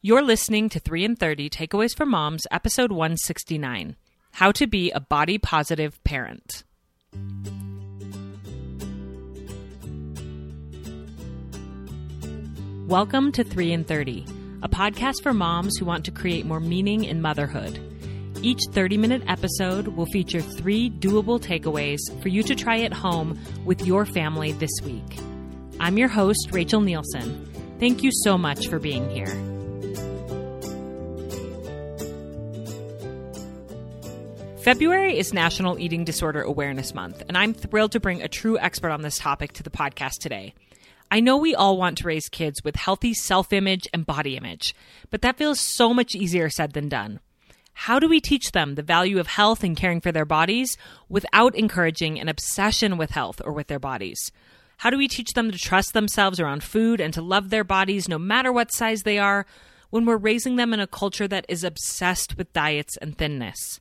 You're listening to 3 and 30 Takeaways for Moms, episode 169 How to Be a Body Positive Parent. Welcome to 3 and 30, a podcast for moms who want to create more meaning in motherhood. Each 30 minute episode will feature three doable takeaways for you to try at home with your family this week. I'm your host, Rachel Nielson. Thank you so much for being here. February is National Eating Disorder Awareness Month, and I'm thrilled to bring a true expert on this topic to the podcast today. I know we all want to raise kids with healthy self image and body image, but that feels so much easier said than done. How do we teach them the value of health and caring for their bodies without encouraging an obsession with health or with their bodies? How do we teach them to trust themselves around food and to love their bodies no matter what size they are when we're raising them in a culture that is obsessed with diets and thinness?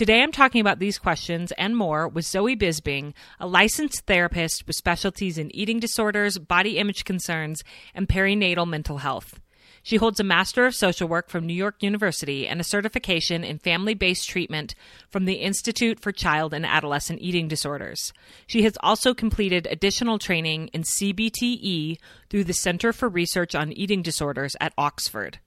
Today, I'm talking about these questions and more with Zoe Bisbing, a licensed therapist with specialties in eating disorders, body image concerns, and perinatal mental health. She holds a Master of Social Work from New York University and a certification in family based treatment from the Institute for Child and Adolescent Eating Disorders. She has also completed additional training in CBTE through the Center for Research on Eating Disorders at Oxford.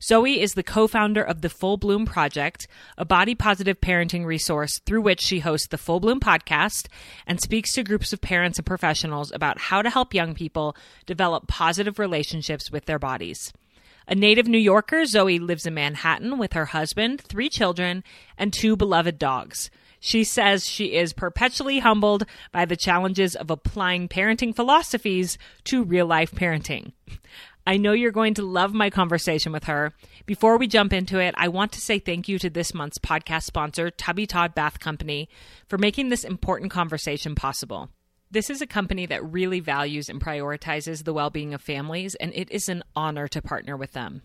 Zoe is the co founder of the Full Bloom Project, a body positive parenting resource through which she hosts the Full Bloom podcast and speaks to groups of parents and professionals about how to help young people develop positive relationships with their bodies. A native New Yorker, Zoe lives in Manhattan with her husband, three children, and two beloved dogs. She says she is perpetually humbled by the challenges of applying parenting philosophies to real life parenting. I know you're going to love my conversation with her. Before we jump into it, I want to say thank you to this month's podcast sponsor, Tubby Todd Bath Company, for making this important conversation possible. This is a company that really values and prioritizes the well being of families, and it is an honor to partner with them.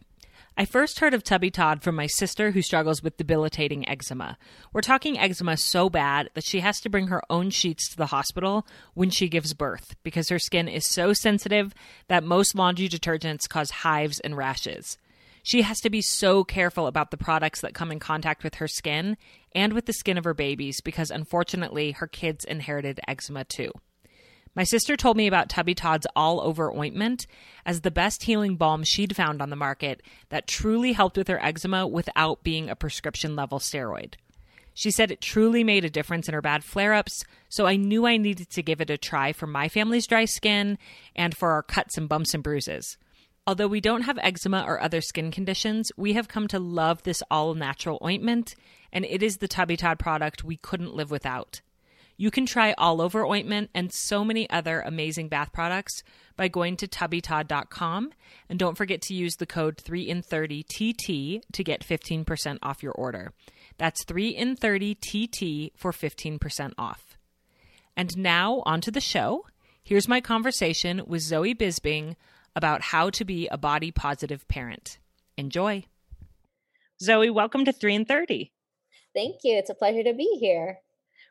I first heard of Tubby Todd from my sister who struggles with debilitating eczema. We're talking eczema so bad that she has to bring her own sheets to the hospital when she gives birth because her skin is so sensitive that most laundry detergents cause hives and rashes. She has to be so careful about the products that come in contact with her skin and with the skin of her babies because unfortunately her kids inherited eczema too. My sister told me about Tubby Todd's All Over Ointment as the best healing balm she'd found on the market that truly helped with her eczema without being a prescription level steroid. She said it truly made a difference in her bad flare ups, so I knew I needed to give it a try for my family's dry skin and for our cuts and bumps and bruises. Although we don't have eczema or other skin conditions, we have come to love this all natural ointment, and it is the Tubby Todd product we couldn't live without. You can try all over ointment and so many other amazing bath products by going to tubbytodd.com. And don't forget to use the code 3 in 30 TT to get 15% off your order. That's 3 in 30 TT for 15% off. And now, on to the show. Here's my conversation with Zoe Bisbing about how to be a body positive parent. Enjoy. Zoe, welcome to 3 in 30. Thank you. It's a pleasure to be here.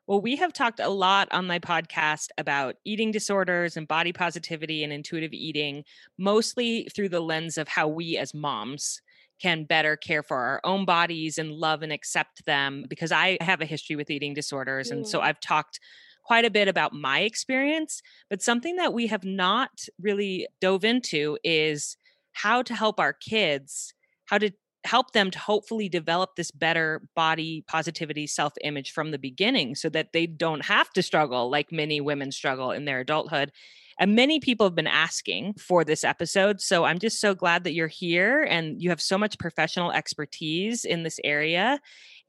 Well, we have talked a lot on my podcast about eating disorders and body positivity and intuitive eating, mostly through the lens of how we as moms can better care for our own bodies and love and accept them because I have a history with eating disorders. And so mm. I've talked quite a bit about my experience. But something that we have not really dove into is how to help our kids, how to help them to hopefully develop this better body positivity self image from the beginning so that they don't have to struggle like many women struggle in their adulthood. And many people have been asking for this episode. So I'm just so glad that you're here and you have so much professional expertise in this area.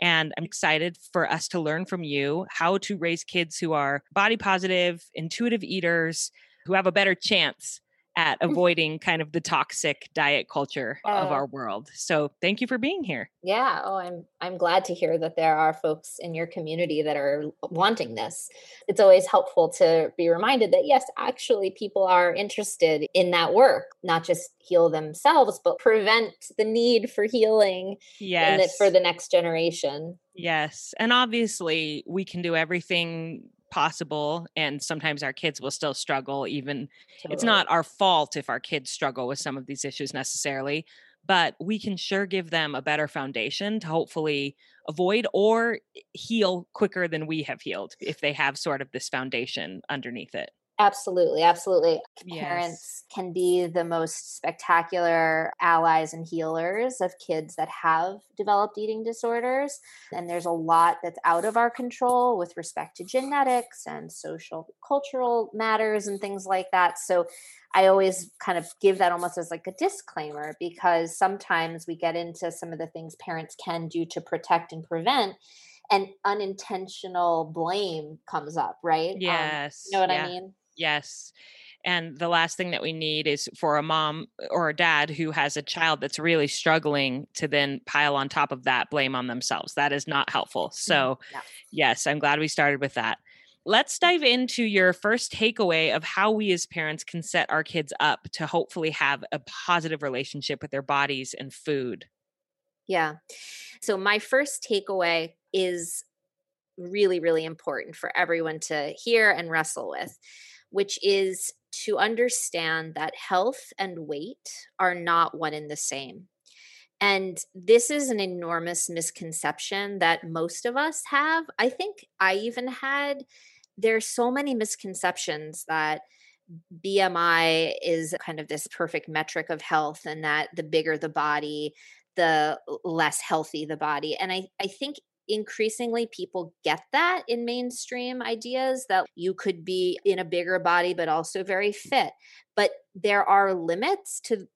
And I'm excited for us to learn from you how to raise kids who are body positive, intuitive eaters, who have a better chance at avoiding kind of the toxic diet culture uh, of our world. So thank you for being here. Yeah. Oh, I'm I'm glad to hear that there are folks in your community that are wanting this. It's always helpful to be reminded that yes, actually people are interested in that work, not just heal themselves, but prevent the need for healing yes. for the next generation. Yes. And obviously we can do everything possible and sometimes our kids will still struggle even totally. it's not our fault if our kids struggle with some of these issues necessarily but we can sure give them a better foundation to hopefully avoid or heal quicker than we have healed if they have sort of this foundation underneath it Absolutely, absolutely. Yes. Parents can be the most spectacular allies and healers of kids that have developed eating disorders. And there's a lot that's out of our control with respect to genetics and social cultural matters and things like that. So I always kind of give that almost as like a disclaimer because sometimes we get into some of the things parents can do to protect and prevent and unintentional blame comes up, right? Yes. Um, you know what yeah. I mean? Yes. And the last thing that we need is for a mom or a dad who has a child that's really struggling to then pile on top of that blame on themselves. That is not helpful. Mm-hmm. So, yeah. yes, I'm glad we started with that. Let's dive into your first takeaway of how we as parents can set our kids up to hopefully have a positive relationship with their bodies and food. Yeah. So, my first takeaway is really, really important for everyone to hear and wrestle with which is to understand that health and weight are not one and the same. And this is an enormous misconception that most of us have. I think I even had, there's so many misconceptions that BMI is kind of this perfect metric of health and that the bigger the body, the less healthy the body. And I, I think increasingly people get that in mainstream ideas that you could be in a bigger body but also very fit but there are limits to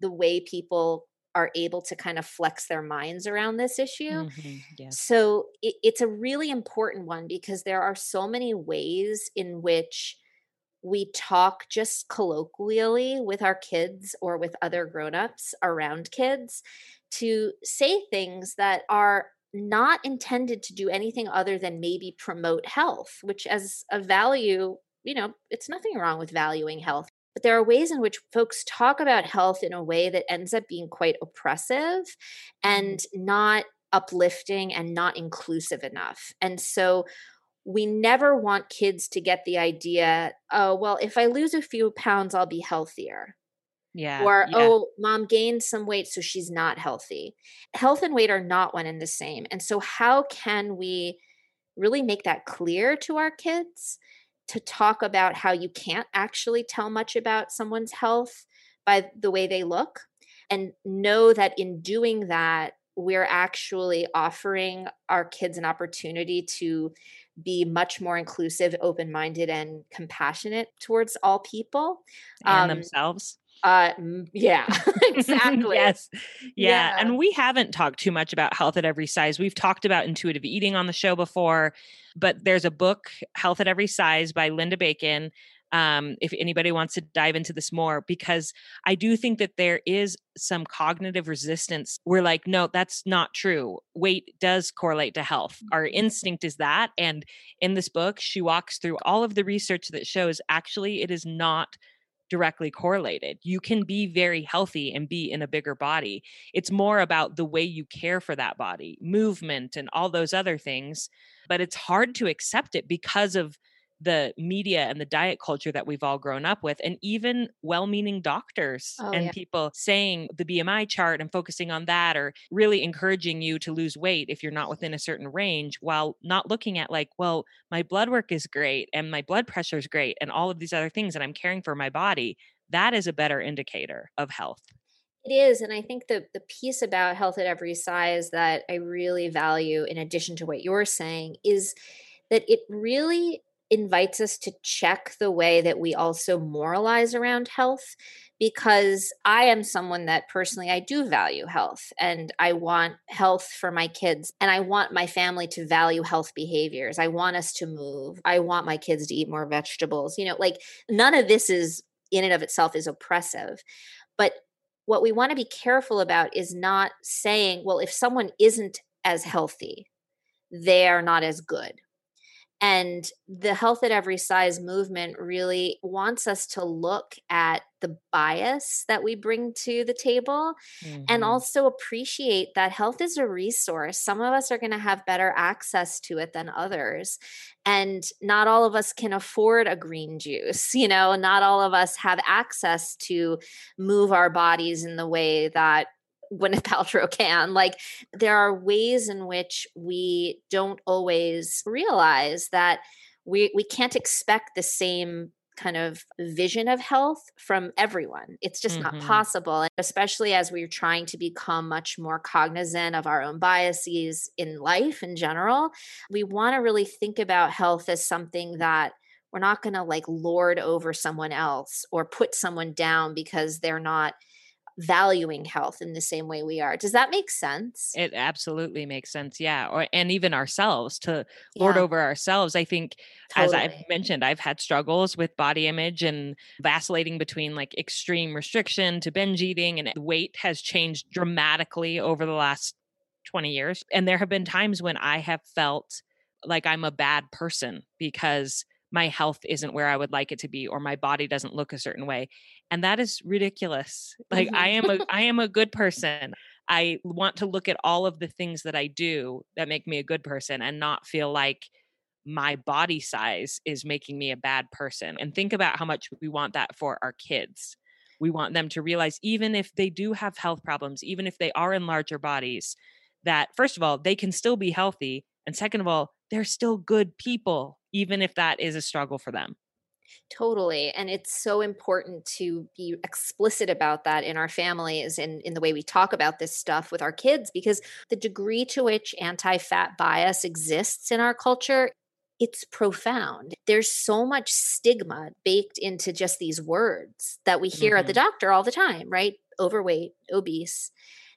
the way people are able to kind of flex their minds around this issue. Mm-hmm. So it, it's a really important one because there are so many ways in which we talk just colloquially with our kids or with other grown-ups around kids to say things that are not intended to do anything other than maybe promote health, which as a value, you know, it's nothing wrong with valuing health. But there are ways in which folks talk about health in a way that ends up being quite oppressive and mm-hmm. not uplifting and not inclusive enough. And so we never want kids to get the idea, oh, well, if I lose a few pounds, I'll be healthier. Yeah. Or, yeah. oh, mom gained some weight, so she's not healthy. Health and weight are not one and the same. And so, how can we really make that clear to our kids to talk about how you can't actually tell much about someone's health by the way they look? And know that in doing that, we're actually offering our kids an opportunity to be much more inclusive, open minded, and compassionate towards all people and um, themselves. Uh, yeah, exactly. yes. Yeah. yeah. And we haven't talked too much about health at every size. We've talked about intuitive eating on the show before, but there's a book, Health at Every Size by Linda Bacon. Um, if anybody wants to dive into this more, because I do think that there is some cognitive resistance. We're like, no, that's not true. Weight does correlate to health. Our mm-hmm. instinct is that. And in this book, she walks through all of the research that shows actually it is not directly correlated. You can be very healthy and be in a bigger body. It's more about the way you care for that body, movement, and all those other things. But it's hard to accept it because of the media and the diet culture that we've all grown up with, and even well meaning doctors oh, and yeah. people saying the BMI chart and focusing on that, or really encouraging you to lose weight if you're not within a certain range, while not looking at, like, well, my blood work is great and my blood pressure is great, and all of these other things, and I'm caring for my body. That is a better indicator of health. It is. And I think the, the piece about health at every size that I really value, in addition to what you're saying, is that it really invites us to check the way that we also moralize around health because I am someone that personally I do value health and I want health for my kids and I want my family to value health behaviors. I want us to move. I want my kids to eat more vegetables. You know, like none of this is in and of itself is oppressive. But what we want to be careful about is not saying, well, if someone isn't as healthy, they are not as good and the Health at Every Size movement really wants us to look at the bias that we bring to the table mm-hmm. and also appreciate that health is a resource. Some of us are going to have better access to it than others. And not all of us can afford a green juice. You know, not all of us have access to move our bodies in the way that Gwyneth Paltrow can. Like there are ways in which we don't always realize that we we can't expect the same kind of vision of health from everyone. It's just mm-hmm. not possible. And especially as we're trying to become much more cognizant of our own biases in life in general, we want to really think about health as something that we're not going to like lord over someone else or put someone down because they're not valuing health in the same way we are. Does that make sense? It absolutely makes sense. Yeah. Or and even ourselves to lord yeah. over ourselves. I think totally. as I've mentioned, I've had struggles with body image and vacillating between like extreme restriction to binge eating and weight has changed dramatically over the last 20 years. And there have been times when I have felt like I'm a bad person because my health isn't where I would like it to be or my body doesn't look a certain way. And that is ridiculous. Like I am a mm-hmm. I am a good person. I want to look at all of the things that I do that make me a good person and not feel like my body size is making me a bad person. And think about how much we want that for our kids. We want them to realize even if they do have health problems, even if they are in larger bodies, that first of all, they can still be healthy and second of all, they're still good people even if that is a struggle for them. Totally. And it's so important to be explicit about that in our families and in the way we talk about this stuff with our kids, because the degree to which anti fat bias exists in our culture. It's profound. There's so much stigma baked into just these words that we hear mm-hmm. at the mm-hmm. doctor all the time, right? Overweight, obese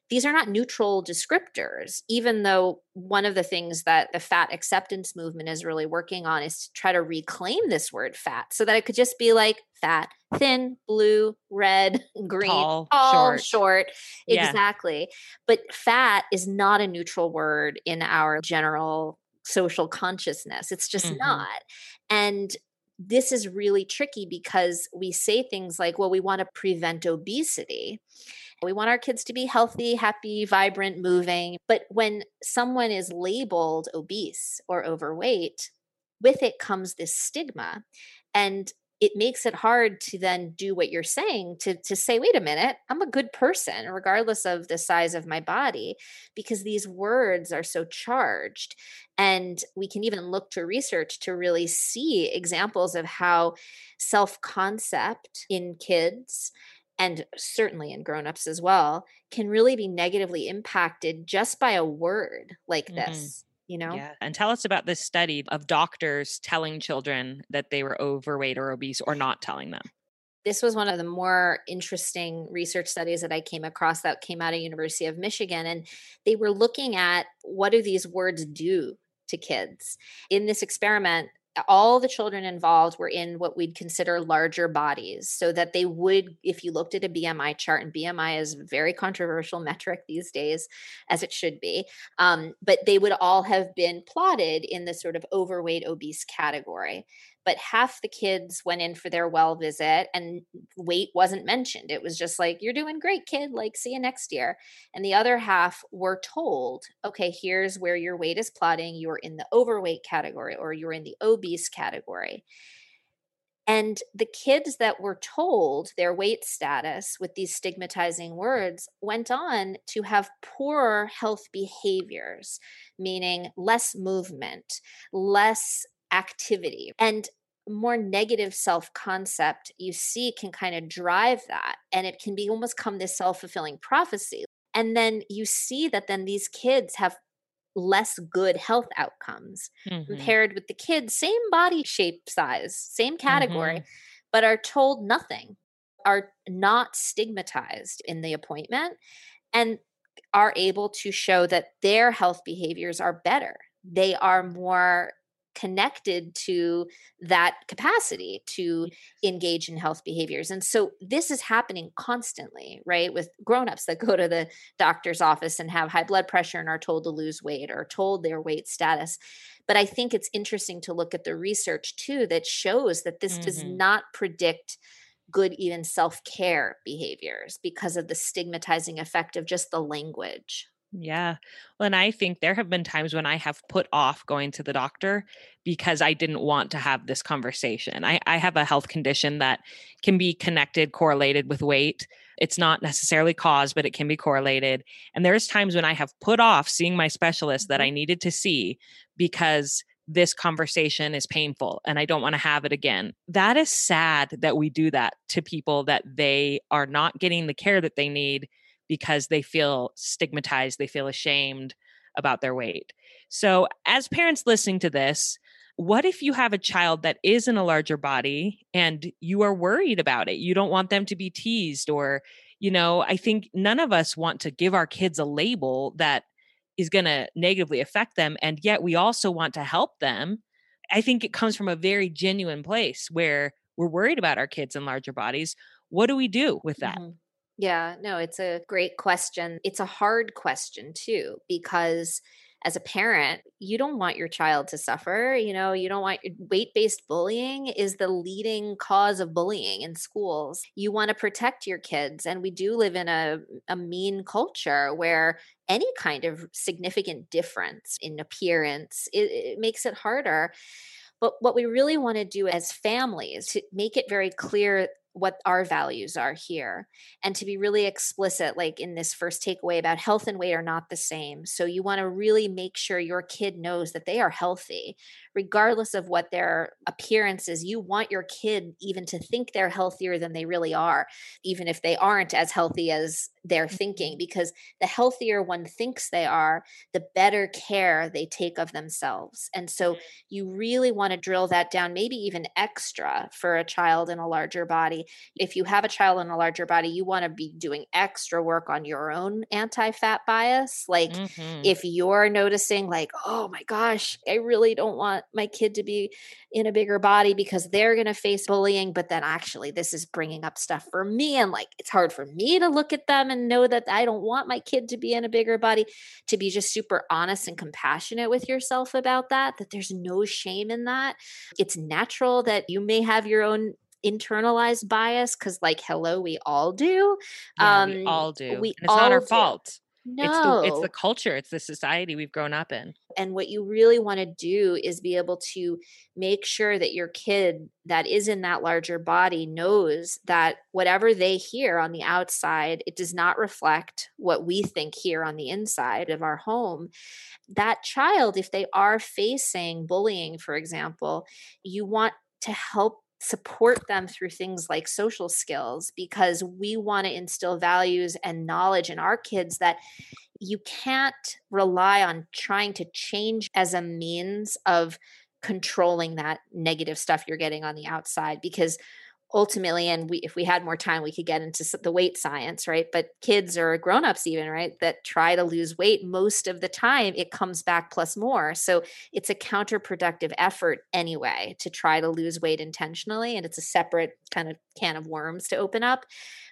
these are not neutral descriptors, even though one of the things that the fat acceptance movement is really working on is to try to reclaim this word fat so that it could just be like fat, thin, blue, red, green, tall, tall short. short. Yeah. Exactly. But fat is not a neutral word in our general social consciousness. It's just mm-hmm. not. And this is really tricky because we say things like, well, we want to prevent obesity. We want our kids to be healthy, happy, vibrant, moving. But when someone is labeled obese or overweight, with it comes this stigma. And it makes it hard to then do what you're saying to to say wait a minute i'm a good person regardless of the size of my body because these words are so charged and we can even look to research to really see examples of how self concept in kids and certainly in grown-ups as well can really be negatively impacted just by a word like mm-hmm. this you know yeah and tell us about this study of doctors telling children that they were overweight or obese or not telling them this was one of the more interesting research studies that I came across that came out of University of Michigan and they were looking at what do these words do to kids. In this experiment, all the children involved were in what we'd consider larger bodies so that they would if you looked at a bmi chart and bmi is a very controversial metric these days as it should be um, but they would all have been plotted in the sort of overweight obese category but half the kids went in for their well visit and weight wasn't mentioned. It was just like, you're doing great, kid. Like, see you next year. And the other half were told, okay, here's where your weight is plotting. You're in the overweight category or you're in the obese category. And the kids that were told their weight status with these stigmatizing words went on to have poorer health behaviors, meaning less movement, less activity. And more negative self concept you see can kind of drive that. And it can be almost come this self fulfilling prophecy. And then you see that then these kids have less good health outcomes mm-hmm. compared with the kids, same body shape size, same category, mm-hmm. but are told nothing, are not stigmatized in the appointment, and are able to show that their health behaviors are better. They are more connected to that capacity to engage in health behaviors. And so this is happening constantly, right? With grown-ups that go to the doctor's office and have high blood pressure and are told to lose weight or told their weight status. But I think it's interesting to look at the research too that shows that this mm-hmm. does not predict good even self-care behaviors because of the stigmatizing effect of just the language. Yeah. Well, and I think there have been times when I have put off going to the doctor because I didn't want to have this conversation. I, I have a health condition that can be connected, correlated with weight. It's not necessarily caused, but it can be correlated. And there's times when I have put off seeing my specialist that I mm-hmm. needed to see because this conversation is painful and I don't want to have it again. That is sad that we do that to people that they are not getting the care that they need because they feel stigmatized, they feel ashamed about their weight. So, as parents listening to this, what if you have a child that is in a larger body and you are worried about it? You don't want them to be teased, or, you know, I think none of us want to give our kids a label that is going to negatively affect them. And yet we also want to help them. I think it comes from a very genuine place where we're worried about our kids in larger bodies. What do we do with that? Mm-hmm. Yeah, no, it's a great question. It's a hard question too, because as a parent, you don't want your child to suffer. You know, you don't want weight based bullying is the leading cause of bullying in schools. You want to protect your kids. And we do live in a, a mean culture where any kind of significant difference in appearance, it, it makes it harder. But what we really want to do as families to make it very clear what our values are here and to be really explicit like in this first takeaway about health and weight are not the same so you want to really make sure your kid knows that they are healthy regardless of what their appearance is you want your kid even to think they're healthier than they really are even if they aren't as healthy as they're thinking mm-hmm. because the healthier one thinks they are the better care they take of themselves and so you really want to drill that down maybe even extra for a child in a larger body if you have a child in a larger body, you want to be doing extra work on your own anti fat bias. Like mm-hmm. if you're noticing, like, oh my gosh, I really don't want my kid to be in a bigger body because they're going to face bullying, but then actually this is bringing up stuff for me. And like it's hard for me to look at them and know that I don't want my kid to be in a bigger body, to be just super honest and compassionate with yourself about that, that there's no shame in that. It's natural that you may have your own internalized bias because like hello we all do yeah, um we all do we and it's not our do. fault no. It's the it's the culture, it's the society we've grown up in. And what you really want to do is be able to make sure that your kid that is in that larger body knows that whatever they hear on the outside, it does not reflect what we think here on the inside of our home. That child, if they are facing bullying, for example, you want to help support them through things like social skills because we want to instill values and knowledge in our kids that you can't rely on trying to change as a means of controlling that negative stuff you're getting on the outside because ultimately and we if we had more time we could get into the weight science right? But kids or grown-ups even right that try to lose weight most of the time it comes back plus more. So it's a counterproductive effort anyway to try to lose weight intentionally and it's a separate kind of can of worms to open up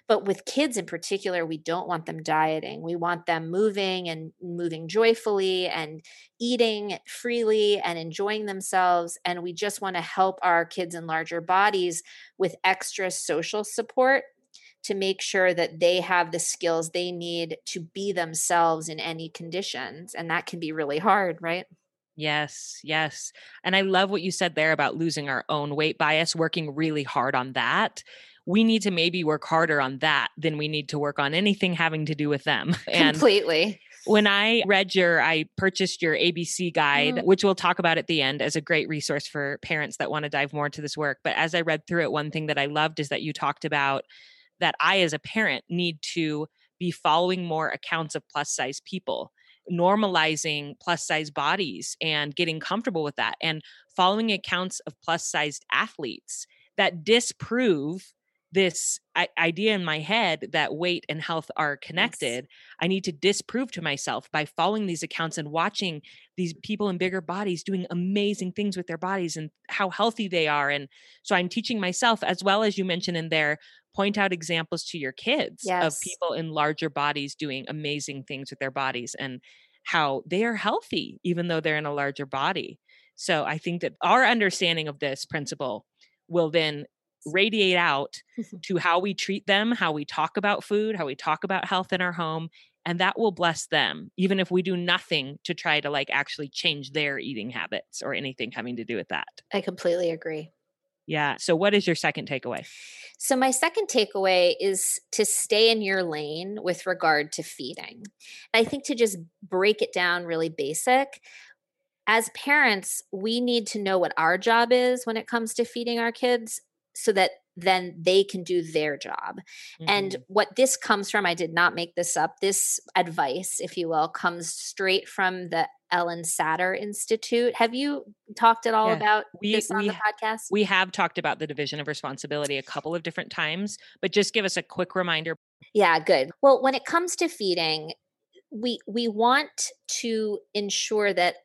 but with kids in particular, we don't want them dieting. We want them moving and moving joyfully and eating freely and enjoying themselves. And we just want to help our kids in larger bodies with extra social support to make sure that they have the skills they need to be themselves in any conditions. And that can be really hard, right? Yes, yes. And I love what you said there about losing our own weight bias, working really hard on that we need to maybe work harder on that than we need to work on anything having to do with them. And Completely. When I read your, I purchased your ABC guide, mm. which we'll talk about at the end as a great resource for parents that want to dive more into this work. But as I read through it, one thing that I loved is that you talked about that I, as a parent, need to be following more accounts of plus size people normalizing plus size bodies and getting comfortable with that and following accounts of plus sized athletes that disprove this idea in my head that weight and health are connected, yes. I need to disprove to myself by following these accounts and watching these people in bigger bodies doing amazing things with their bodies and how healthy they are. And so I'm teaching myself, as well as you mentioned in there, point out examples to your kids yes. of people in larger bodies doing amazing things with their bodies and how they are healthy, even though they're in a larger body. So I think that our understanding of this principle will then radiate out to how we treat them, how we talk about food, how we talk about health in our home, and that will bless them even if we do nothing to try to like actually change their eating habits or anything having to do with that. I completely agree. Yeah. So what is your second takeaway? So my second takeaway is to stay in your lane with regard to feeding. I think to just break it down really basic, as parents, we need to know what our job is when it comes to feeding our kids so that then they can do their job. Mm-hmm. And what this comes from, I did not make this up. This advice, if you will, comes straight from the Ellyn Satter Institute. Have you talked at all yeah. about we, this on we, the podcast? We have talked about the division of responsibility a couple of different times, but just give us a quick reminder. Yeah, good. Well, when it comes to feeding, we we want to ensure that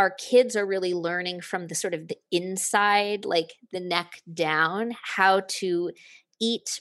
our kids are really learning from the sort of the inside, like the neck down, how to eat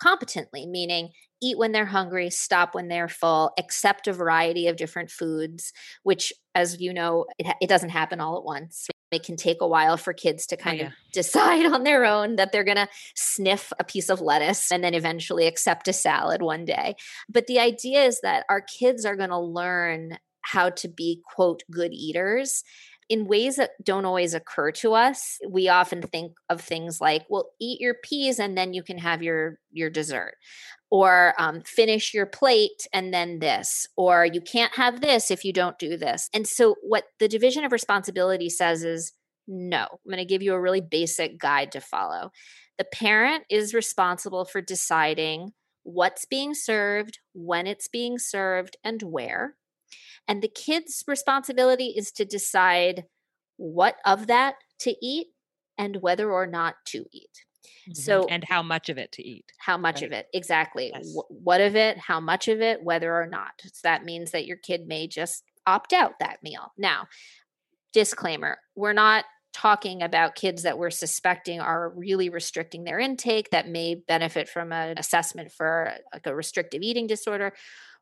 competently, meaning eat when they're hungry, stop when they're full, accept a variety of different foods, which, as you know, it, it doesn't happen all at once. It can take a while for kids to oh, kind oh, yeah. of decide on their own that they're going to sniff a piece of lettuce and then eventually accept a salad one day. But the idea is that our kids are going to learn how to be, quote, good eaters in ways that don't always occur to us we often think of things like well eat your peas and then you can have your your dessert or um, finish your plate and then this or you can't have this if you don't do this and so what the division of responsibility says is no i'm going to give you a really basic guide to follow. The parent is responsible for deciding what's being served when it's being served and where and the kid's responsibility is to decide what of that to eat and whether or not to eat. Mm-hmm. So, and how much of it to eat. How much right? of it, exactly. Yes. W- what of it, how much of it, whether or not. So that means that your kid may just opt out that meal. Now, disclaimer we're not talking about kids that we're suspecting are really restricting their intake that may benefit from an assessment for like a restrictive eating disorder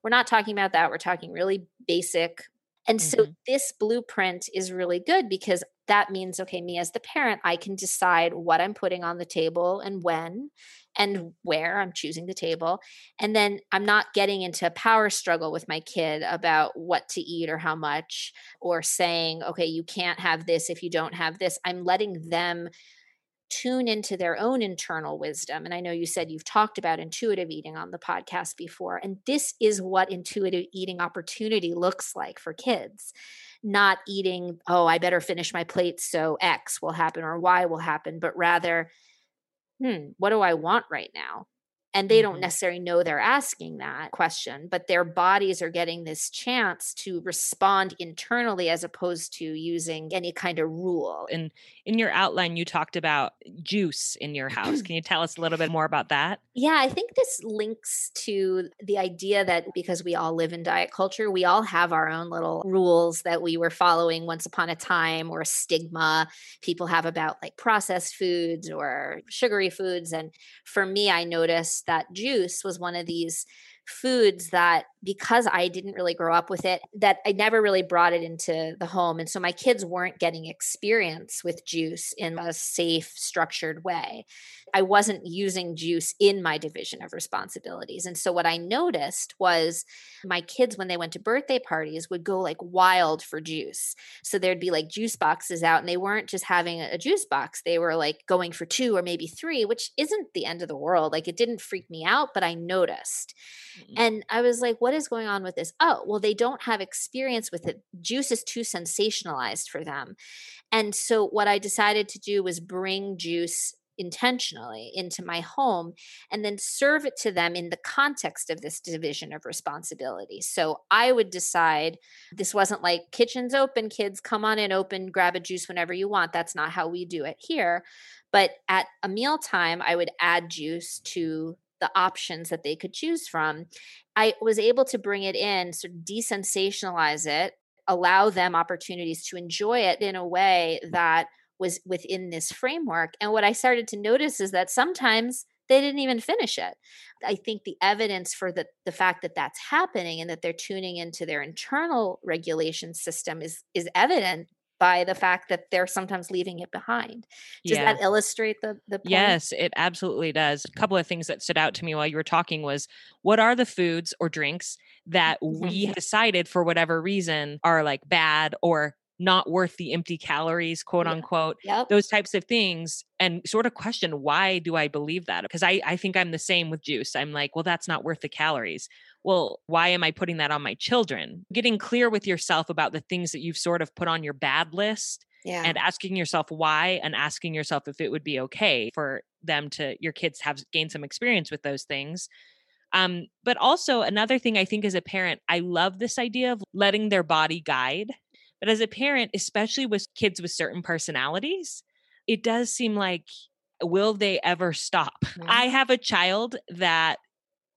we're not talking about that. We're talking really basic. And mm-hmm. so this blueprint is really good because that means, okay, me as the parent, I can decide what I'm putting on the table and when and where I'm choosing the table. And then I'm not getting into a power struggle with my kid about what to eat or how much, or saying, okay, you can't have this if you don't have this. I'm letting them tune into their own internal wisdom. And I know you said you've talked about intuitive eating on the podcast before. And this is what intuitive eating opportunity looks like for kids. Not eating, oh, I better finish my plate so X will happen or Y will happen, but rather, hmm, what do I want right now? And they don't mm-hmm. necessarily know they're asking that question but their bodies are getting this chance to respond internally as opposed to using any kind of rule. And in your outline you talked about juice in your house. Can you tell us a little bit more about that? Yeah i think this links to the idea that because we all live in diet culture we all have our own little rules that we were following once upon a time or a stigma. People have about like processed foods or sugary foods and for me i noticed that juice was one of these foods that because I didn't really grow up with it, that I never really brought it into the home. And so my kids weren't getting experience with juice in a safe, structured way. I wasn't using juice in my division of responsibilities. And so what I noticed was my kids, when they went to birthday parties, would go like wild for juice. So there'd be like juice boxes out, and they weren't just having a juice box, they were like going for two or maybe three, which isn't the end of the world. Like it didn't freak me out, but I noticed. Mm-hmm. And I was like, what is going on with this? Oh, well, they don't have experience with it. Juice is too sensationalized for them. And so what I decided to do was bring juice intentionally into my home and then serve it to them in the context of this division of responsibility. So I would decide this wasn't like kitchen's open, kids, come on in, open, grab a juice whenever you want. That's not how we do it here. But at a mealtime, I would add juice to the options that they could choose from. I was able to bring it in, sort of desensationalize it, allow them opportunities to enjoy it in a way that was within this framework. And what I started to notice is that sometimes they didn't even finish it. I think the evidence for the, the fact that that's happening and that they're tuning into their internal regulation system is is evident by the fact that they're sometimes leaving it behind. Does yeah. that illustrate the the point? Yes, it absolutely does. A couple of things that stood out to me while you were talking was what are the foods or drinks that mm-hmm. we decided for whatever reason are like bad or not worth the empty calories, quote yeah. unquote, yep. those types of things, and sort of question why do I believe that? Because I, I think I'm the same with juice. I'm like, well, that's not worth the calories well, why am I putting that on my children? Getting clear with yourself about the things that you've sort of put on your bad list yeah. and asking yourself why and asking yourself if it would be okay for them to your kids have gained some experience with those things um, but also another thing i think as a parent i love this idea of letting their body guide but as a parent especially with kids with certain personalities it does seem like will they ever stop mm-hmm. i have a child that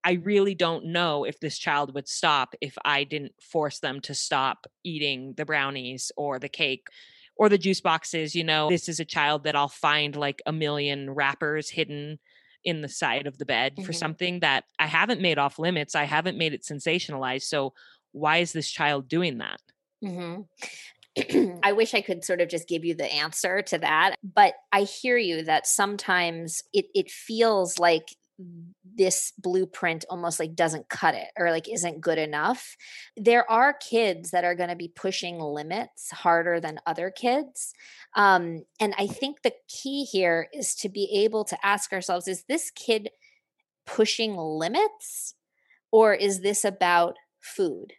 I really don't know if this child would stop if I didn't force them to stop eating the brownies or the cake or the juice boxes. You know, this is a child that I'll find like a million wrappers hidden in the side of the bed mm-hmm. for something that I haven't made off limits. I haven't made it sensationalized. So why is this child doing that? Mm-hmm. I wish I could sort of just give you the answer to that, but I hear you that sometimes it it feels like this blueprint almost like doesn't cut it or like isn't good enough. There are kids that are going to be pushing limits harder than other kids. Um, and I think the key here is to be able to ask ourselves is this kid pushing limits or is this about food?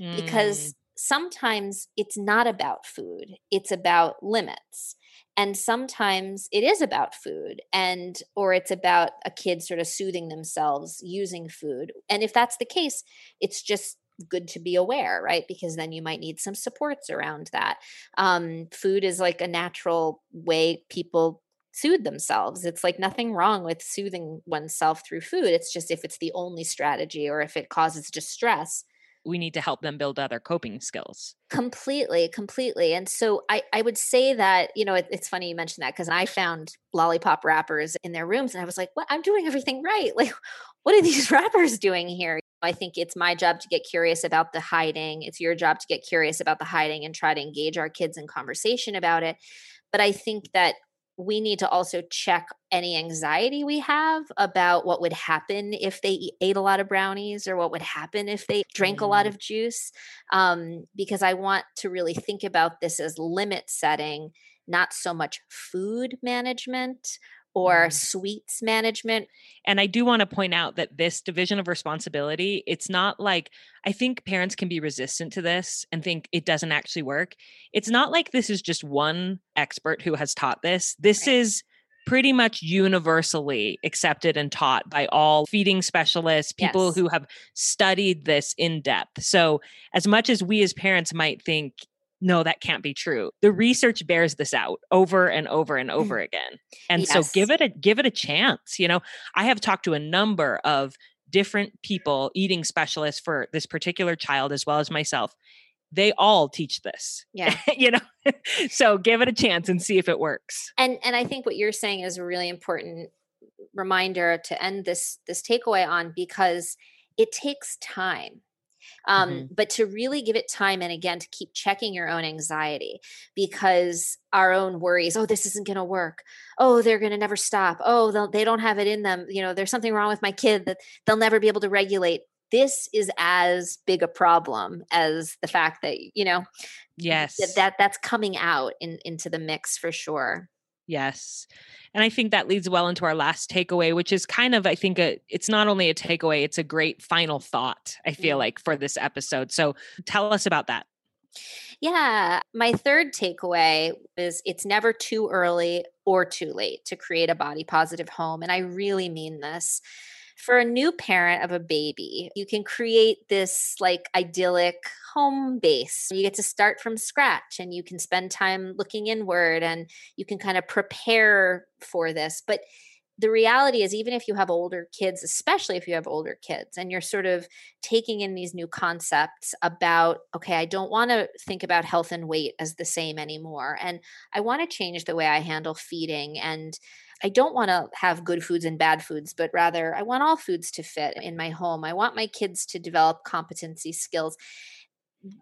Mm. Because. Sometimes it's not about food, it's about limits and sometimes it is about food and or it's about a kid sort of soothing themselves using food and if that's the case it's just good to be aware right because then you might need some supports around that. Um, food is like a natural way people soothe themselves it's like nothing wrong with soothing oneself through food it's just if it's the only strategy or if it causes distress we need to help them build other coping skills completely completely and so i i would say that you know it, it's funny you mentioned that because i found lollipop wrappers in their rooms and i was like what i'm doing everything right like what are these wrappers doing here I think it's my job to get curious about the hiding. It's your job to get curious about the hiding and try to engage our kids in conversation about it. But I think that we need to also check any anxiety we have about what would happen if they ate a lot of brownies or what would happen if they drank a lot mm. of juice. Um, because I want to really think about this as limit setting, not so much food management or mm. sweets management. And I do want to point out that this division of responsibility, it's not like I think parents can be resistant to this and think it doesn't actually work. It's not like this is just one expert who has taught this. This right. is pretty much universally accepted and taught by all feeding specialists, people yes. who have studied this in depth. So, as much as we as parents might think no, that can't be true. The research bears this out over and over and mm. over again. And yes. so give it a give it a chance. You know, I have talked to a number of different people, eating specialists for this particular child as well as myself. They all teach this. Yeah. you know. so give it a chance and see if it works. And and I think what you're saying is a really important reminder to end this this takeaway on because it takes time um, mm-hmm. but to really give it time and again to keep checking your own anxiety because our own worries oh this isn't going to work. Oh they're going to never stop. Oh they don't have it in them. You know there's something wrong with my kid that they'll never be able to regulate. This is as big a problem as the fact that you know yes. that, that that's coming out in, into the mix for sure Yes. And I think that leads well into our last takeaway, which is kind of, I think, a, it's not only a takeaway, it's a great final thought, I feel mm. like, for this episode. So tell us about that. Yeah. My third takeaway is it's never too early or too late to create a body positive home. And I really mean this for a new parent of a baby, you can create this like idyllic home base. You get to start from scratch and you can spend time looking inward and you can kind of prepare for this. But the reality is even if you have older kids especially if you have older kids and you're sort of taking in these new concepts about okay i don't want to think about health and weight as the same anymore and i want to change the way i handle feeding and I don't want to have good foods and bad foods, but rather I want all foods to fit in my home. I want my kids to develop competency skills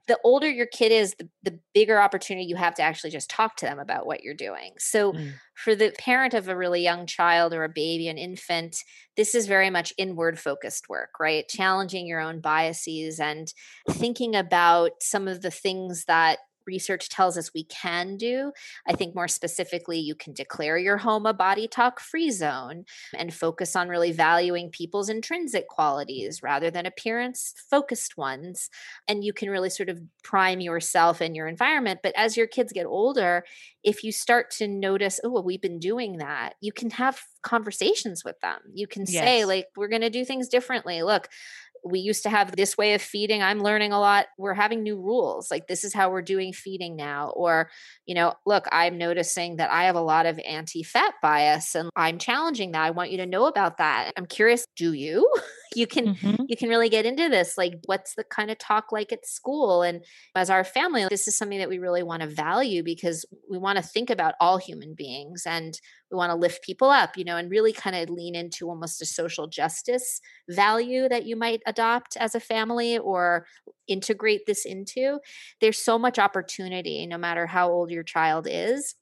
the older your kid is, the, the bigger opportunity you have to actually just talk to them about what you're doing. So, mm. for the parent of a really young child or a baby, an infant, this is very much inward focused work, right? Challenging your own biases and thinking about some of the things that research tells us we can do. I think more specifically, you can declare your home a body talk free zone and focus on really valuing people's intrinsic qualities rather than appearance focused ones. And you can really sort of prime yourself and your environment. But as your kids get older, if you start to notice, oh, well, we've been doing that, you can have conversations with them. You can yes. say, like, we're going to do things differently. Look, we used to have this way of feeding i'm learning a lot we're having new rules like this is how we're doing feeding now or you know look i'm noticing that i have a lot of anti-fat bias and i'm challenging that i want you to know about that i'm curious do you you can mm-hmm. you can really get into this like what's the kind of talk like at school and as our family this is something that we really want to value because we want to think about all human beings and we want to lift people up you know and really kind of lean into almost a social justice value that you might adopt as a family or integrate this into there's so much opportunity no matter how old your child is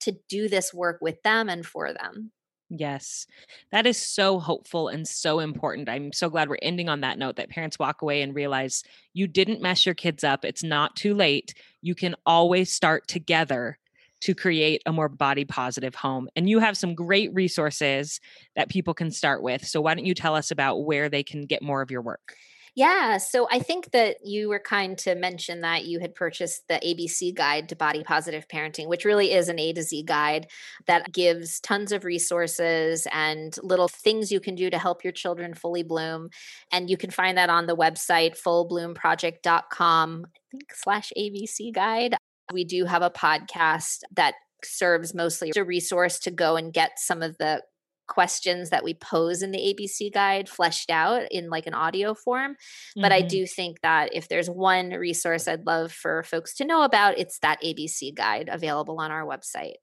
to do this work with them and for them Yes. That is so hopeful and so important. I'm so glad we're ending on that note that parents walk away and realize you didn't mess your kids up. It's not too late. You can always start together to create a more body positive home. And you have some great resources that people can start with. So why don't you tell us about where they can get more of your work? Yeah. So I think that you were kind to mention that you had purchased the ABC guide to body positive parenting, which really is an A to Z guide that gives tons of resources and little things you can do to help your children fully bloom. And you can find that on the website, fullbloomproject.com, I think slash ABC guide. We do have a podcast that serves mostly as a resource to go and get some of the questions that we pose in the ABC guide fleshed out in like an audio form. Mm-hmm. But I mm-hmm. do think that if there's one resource I'd love for folks to know about, it's that ABC guide available on our website.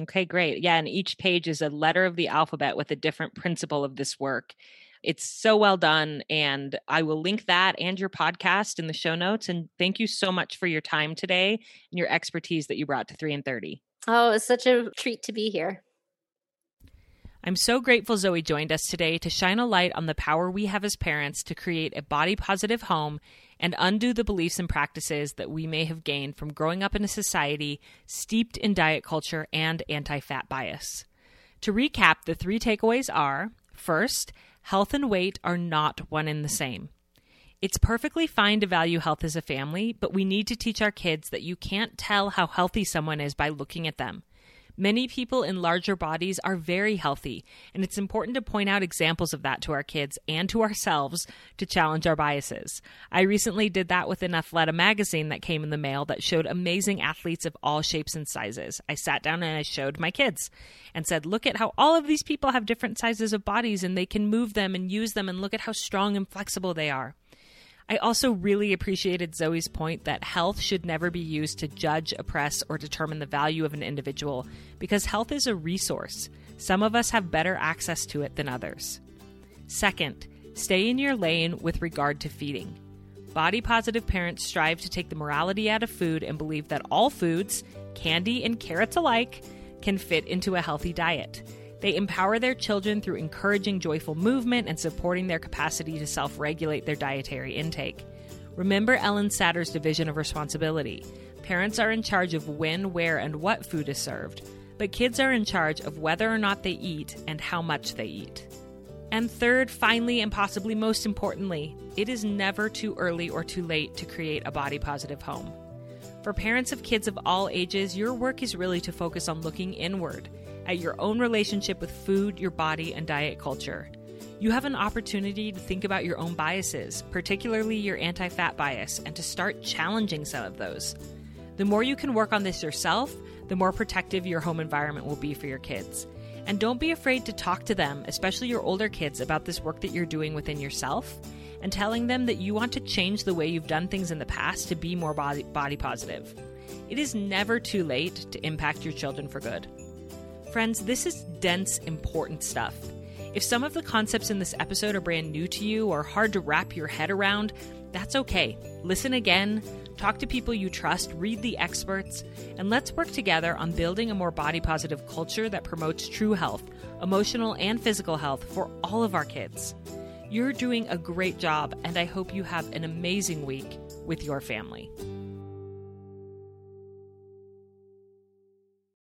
Okay, great. Yeah, and each page is a letter of the alphabet with a different principle of this work. It's so well done. And I will link that and your podcast in the show notes. And thank you so much for your time today and your expertise that you brought to 3 in 30. Oh, it's such a treat to be here. I'm so grateful Zoe joined us today to shine a light on the power we have as parents to create a body positive home and undo the beliefs and practices that we may have gained from growing up in a society steeped in diet culture and anti fat bias. To recap, the three takeaways are first, health and weight are not one and the same. It's perfectly fine to value health as a family, but we need to teach our kids that you can't tell how healthy someone is by looking at them. Many people in larger bodies are very healthy, and it's important to point out examples of that to our kids and to ourselves to challenge our biases. I recently did that with an Athleta magazine that came in the mail that showed amazing athletes of all shapes and sizes. I sat down and I showed my kids and said, Look at how all of these people have different sizes of bodies and they can move them and use them, and look at how strong and flexible they are. I also really appreciated Zoe's point that health should never be used to judge, oppress, or determine the value of an individual because health is a resource. Some of us have better access to it than others. Second, stay in your lane with regard to feeding. Body positive parents strive to take the morality out of food and believe that all foods, candy and carrots alike, can fit into a healthy diet. They empower their children through encouraging joyful movement and supporting their capacity to self regulate their dietary intake. Remember Ellyn Satter's division of responsibility. Parents are in charge of when, where, and what food is served, but kids are in charge of whether or not they eat and how much they eat. And third, finally, and possibly most importantly, it is never too early or too late to create a body positive home. For parents of kids of all ages, your work is really to focus on looking inward at your own relationship with food, your body, and diet culture. You have an opportunity to think about your own biases, particularly your anti fat bias, and to start challenging some of those. The more you can work on this yourself, the more protective your home environment will be for your kids. And don't be afraid to talk to them, especially your older kids, about this work that you're doing within yourself and telling them that you want to change the way you've done things in the past to be more body, body positive. It is never too late to impact your children for good. Friends, this is dense, important stuff. If some of the concepts in this episode are brand new to you or hard to wrap your head around, that's okay. Listen again, talk to people you trust, read the experts, and let's work together on building a more body positive culture that promotes true health, emotional and physical health for all of our kids. You're doing a great job, and I hope you have an amazing week with your family.